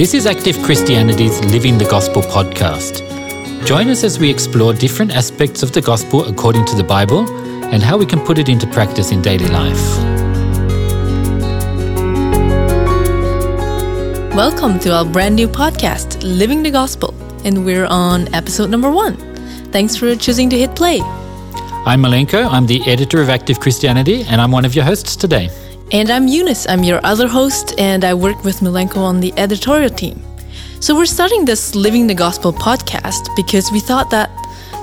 This is Active Christianity's Living the Gospel podcast. Join us as we explore different aspects of the gospel according to the Bible and how we can put it into practice in daily life. Welcome to our brand new podcast, Living the Gospel, and we're on episode number one. Thanks for choosing to hit play. I'm Milenko, I'm the editor of Active Christianity, and I'm one of your hosts today. And I'm Eunice, I'm your other host, and I work with Milenko on the editorial team. So we're starting this Living the Gospel podcast because we thought that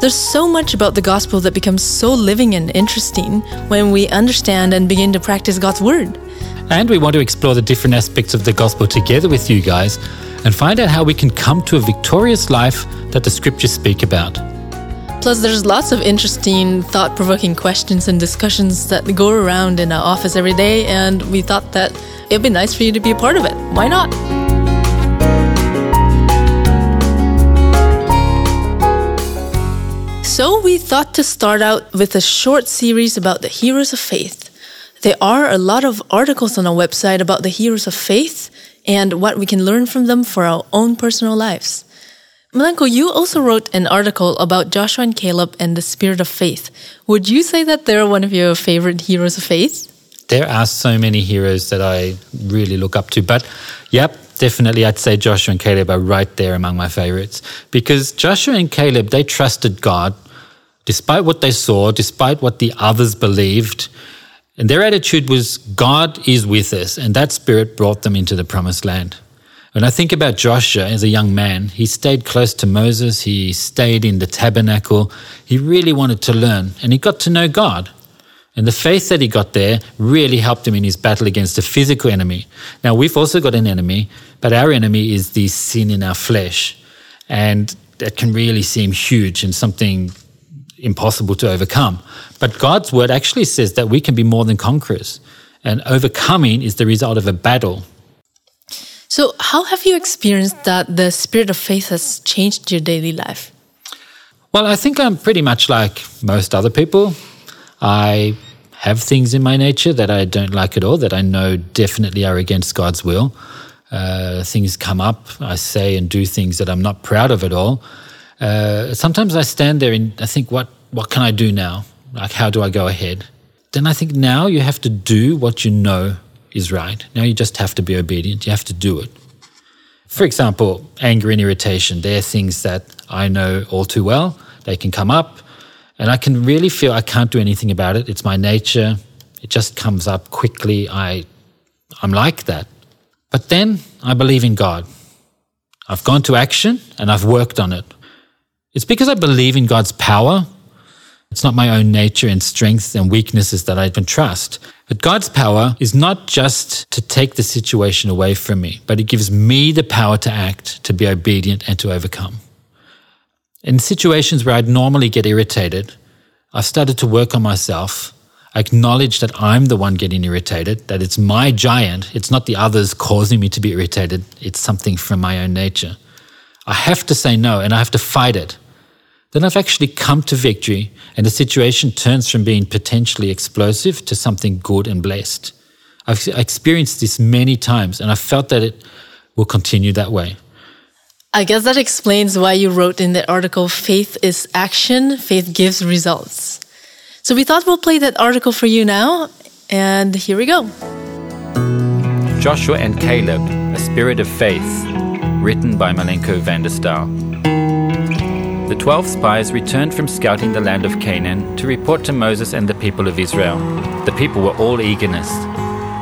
there's so much about the gospel that becomes so living and interesting when we understand and begin to practice God's word. And we want to explore the different aspects of the gospel together with you guys and find out how we can come to a victorious life that the scriptures speak about. Plus, there's lots of interesting, thought provoking questions and discussions that go around in our office every day, and we thought that it'd be nice for you to be a part of it. Why not? So, we thought to start out with a short series about the heroes of faith. There are a lot of articles on our website about the heroes of faith and what we can learn from them for our own personal lives. Milenko, you also wrote an article about Joshua and Caleb and the spirit of faith. Would you say that they're one of your favorite heroes of faith? There are so many heroes that I really look up to, but yep, definitely I'd say Joshua and Caleb are right there among my favorites because Joshua and Caleb, they trusted God despite what they saw, despite what the others believed. And their attitude was, God is with us. And that spirit brought them into the promised land. When I think about Joshua as a young man, he stayed close to Moses, he stayed in the tabernacle, he really wanted to learn, and he got to know God. And the faith that he got there really helped him in his battle against a physical enemy. Now, we've also got an enemy, but our enemy is the sin in our flesh. And that can really seem huge and something impossible to overcome. But God's word actually says that we can be more than conquerors. And overcoming is the result of a battle, so, how have you experienced that the spirit of faith has changed your daily life? Well, I think I'm pretty much like most other people. I have things in my nature that I don't like at all, that I know definitely are against God's will. Uh, things come up, I say and do things that I'm not proud of at all. Uh, sometimes I stand there and I think, what, what can I do now? Like, how do I go ahead? Then I think now you have to do what you know is right. Now you just have to be obedient. You have to do it. For example, anger and irritation, they're things that I know all too well. They can come up, and I can really feel I can't do anything about it. It's my nature. It just comes up quickly. I, I'm like that. But then I believe in God. I've gone to action and I've worked on it. It's because I believe in God's power it's not my own nature and strengths and weaknesses that I even trust. But God's power is not just to take the situation away from me, but it gives me the power to act, to be obedient, and to overcome. In situations where I'd normally get irritated, I've started to work on myself. I acknowledge that I'm the one getting irritated, that it's my giant, it's not the others causing me to be irritated, it's something from my own nature. I have to say no and I have to fight it then I've actually come to victory and the situation turns from being potentially explosive to something good and blessed. I've experienced this many times and I felt that it will continue that way. I guess that explains why you wrote in the article faith is action, faith gives results. So we thought we'll play that article for you now, and here we go. Joshua and Caleb, A Spirit of Faith, written by Milenko van der Staal. The twelve spies returned from scouting the land of Canaan to report to Moses and the people of Israel. The people were all eagerness.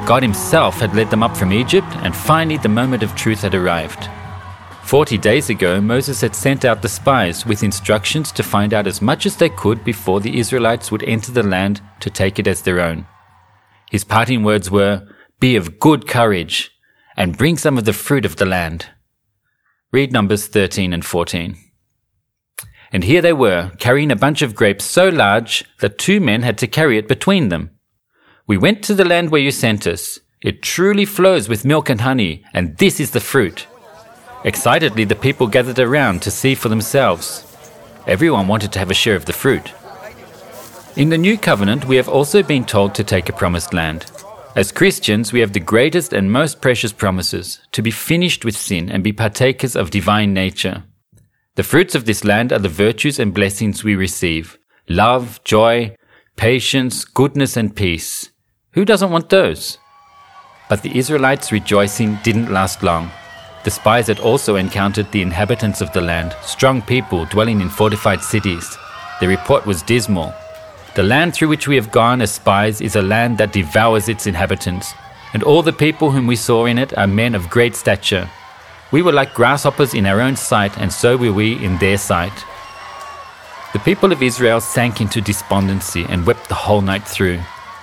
God Himself had led them up from Egypt, and finally the moment of truth had arrived. Forty days ago, Moses had sent out the spies with instructions to find out as much as they could before the Israelites would enter the land to take it as their own. His parting words were, Be of good courage, and bring some of the fruit of the land. Read Numbers 13 and 14. And here they were, carrying a bunch of grapes so large that two men had to carry it between them. We went to the land where you sent us. It truly flows with milk and honey, and this is the fruit. Excitedly, the people gathered around to see for themselves. Everyone wanted to have a share of the fruit. In the new covenant, we have also been told to take a promised land. As Christians, we have the greatest and most precious promises to be finished with sin and be partakers of divine nature. The fruits of this land are the virtues and blessings we receive love, joy, patience, goodness, and peace. Who doesn't want those? But the Israelites' rejoicing didn't last long. The spies had also encountered the inhabitants of the land, strong people dwelling in fortified cities. The report was dismal. The land through which we have gone as spies is a land that devours its inhabitants, and all the people whom we saw in it are men of great stature. We were like grasshoppers in our own sight, and so were we in their sight. The people of Israel sank into despondency and wept the whole night through.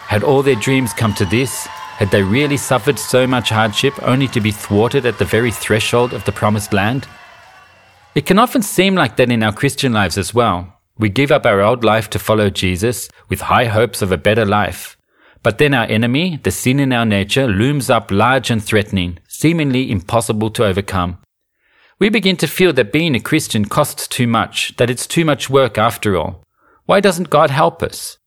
Had all their dreams come to this? Had they really suffered so much hardship only to be thwarted at the very threshold of the promised land? It can often seem like that in our Christian lives as well. We give up our old life to follow Jesus with high hopes of a better life. But then our enemy, the sin in our nature, looms up large and threatening, seemingly impossible to overcome. We begin to feel that being a Christian costs too much, that it's too much work after all. Why doesn't God help us?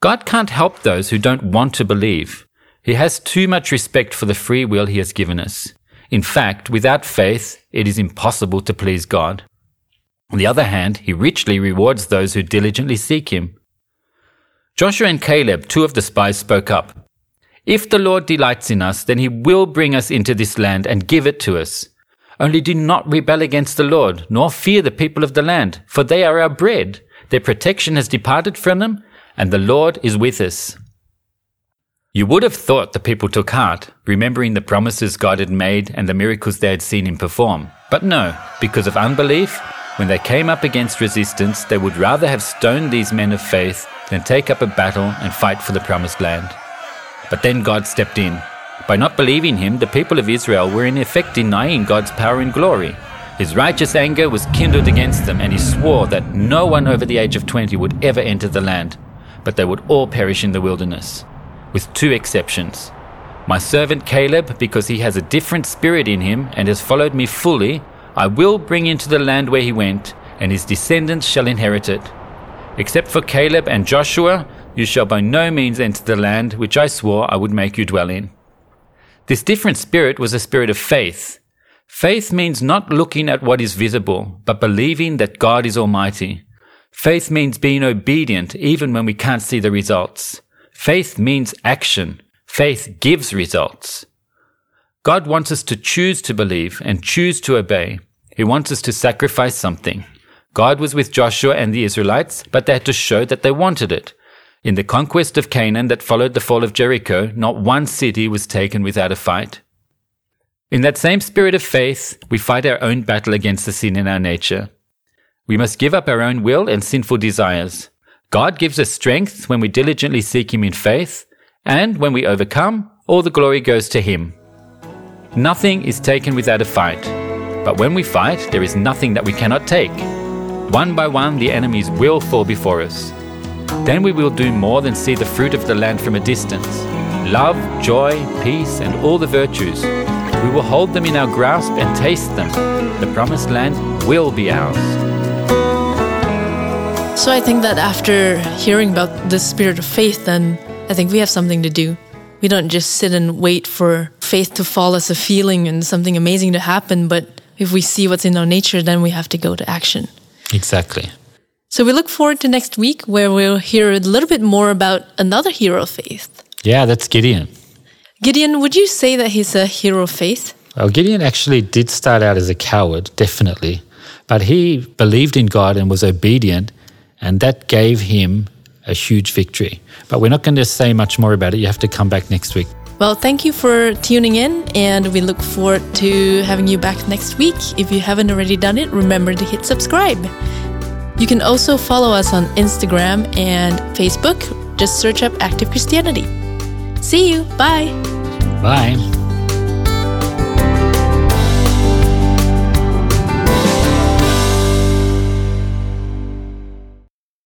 God can't help those who don't want to believe. He has too much respect for the free will he has given us. In fact, without faith, it is impossible to please God. On the other hand, he richly rewards those who diligently seek him. Joshua and Caleb, two of the spies, spoke up. If the Lord delights in us, then he will bring us into this land and give it to us. Only do not rebel against the Lord, nor fear the people of the land, for they are our bread. Their protection has departed from them, and the Lord is with us. You would have thought the people took heart, remembering the promises God had made and the miracles they had seen him perform. But no, because of unbelief, when they came up against resistance, they would rather have stoned these men of faith than take up a battle and fight for the promised land. But then God stepped in. By not believing him, the people of Israel were in effect denying God's power and glory. His righteous anger was kindled against them, and he swore that no one over the age of 20 would ever enter the land, but they would all perish in the wilderness. With two exceptions. My servant Caleb, because he has a different spirit in him and has followed me fully, I will bring into the land where he went, and his descendants shall inherit it. Except for Caleb and Joshua, you shall by no means enter the land which I swore I would make you dwell in. This different spirit was a spirit of faith. Faith means not looking at what is visible, but believing that God is Almighty. Faith means being obedient even when we can't see the results. Faith means action. Faith gives results. God wants us to choose to believe and choose to obey. He wants us to sacrifice something. God was with Joshua and the Israelites, but they had to show that they wanted it. In the conquest of Canaan that followed the fall of Jericho, not one city was taken without a fight. In that same spirit of faith, we fight our own battle against the sin in our nature. We must give up our own will and sinful desires. God gives us strength when we diligently seek Him in faith, and when we overcome, all the glory goes to Him. Nothing is taken without a fight. But when we fight, there is nothing that we cannot take. One by one, the enemies will fall before us. Then we will do more than see the fruit of the land from a distance love, joy, peace, and all the virtues. We will hold them in our grasp and taste them. The promised land will be ours. So I think that after hearing about the spirit of faith, then I think we have something to do. We don't just sit and wait for faith to fall as a feeling and something amazing to happen, but if we see what's in our nature, then we have to go to action. Exactly. So we look forward to next week where we'll hear a little bit more about another hero of faith. Yeah, that's Gideon. Gideon, would you say that he's a hero of faith? Well, Gideon actually did start out as a coward, definitely, but he believed in God and was obedient, and that gave him a huge victory. But we're not going to say much more about it. You have to come back next week. Well, thank you for tuning in, and we look forward to having you back next week. If you haven't already done it, remember to hit subscribe. You can also follow us on Instagram and Facebook. Just search up Active Christianity. See you. Bye. Bye.